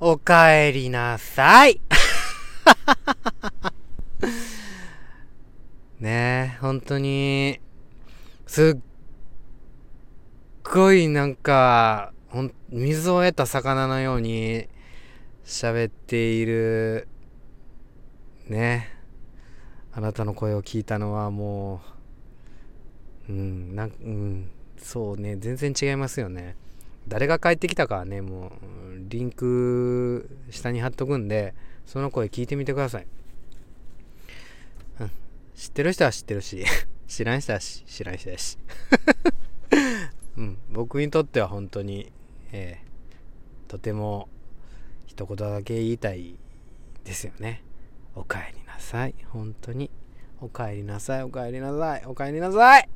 おかえりなさい ねえ、本当に、すっごいなんか、ほん水を得た魚のように喋っている、ね。あなたの声を聞いたのはもう、うん、なんうん、そうね、全然違いますよね。誰が帰ってきたかはね、もう、リンク下に貼っとくんで、その声聞いてみてください。うん、知ってる人は知ってるし、知らん人は知らん人やし。うん、僕にとっては本当に、えー、とても一言だけ言いたいですよね。おかえりなさい。本当に。おかえりなさい。おかえりなさい。おかえりなさい。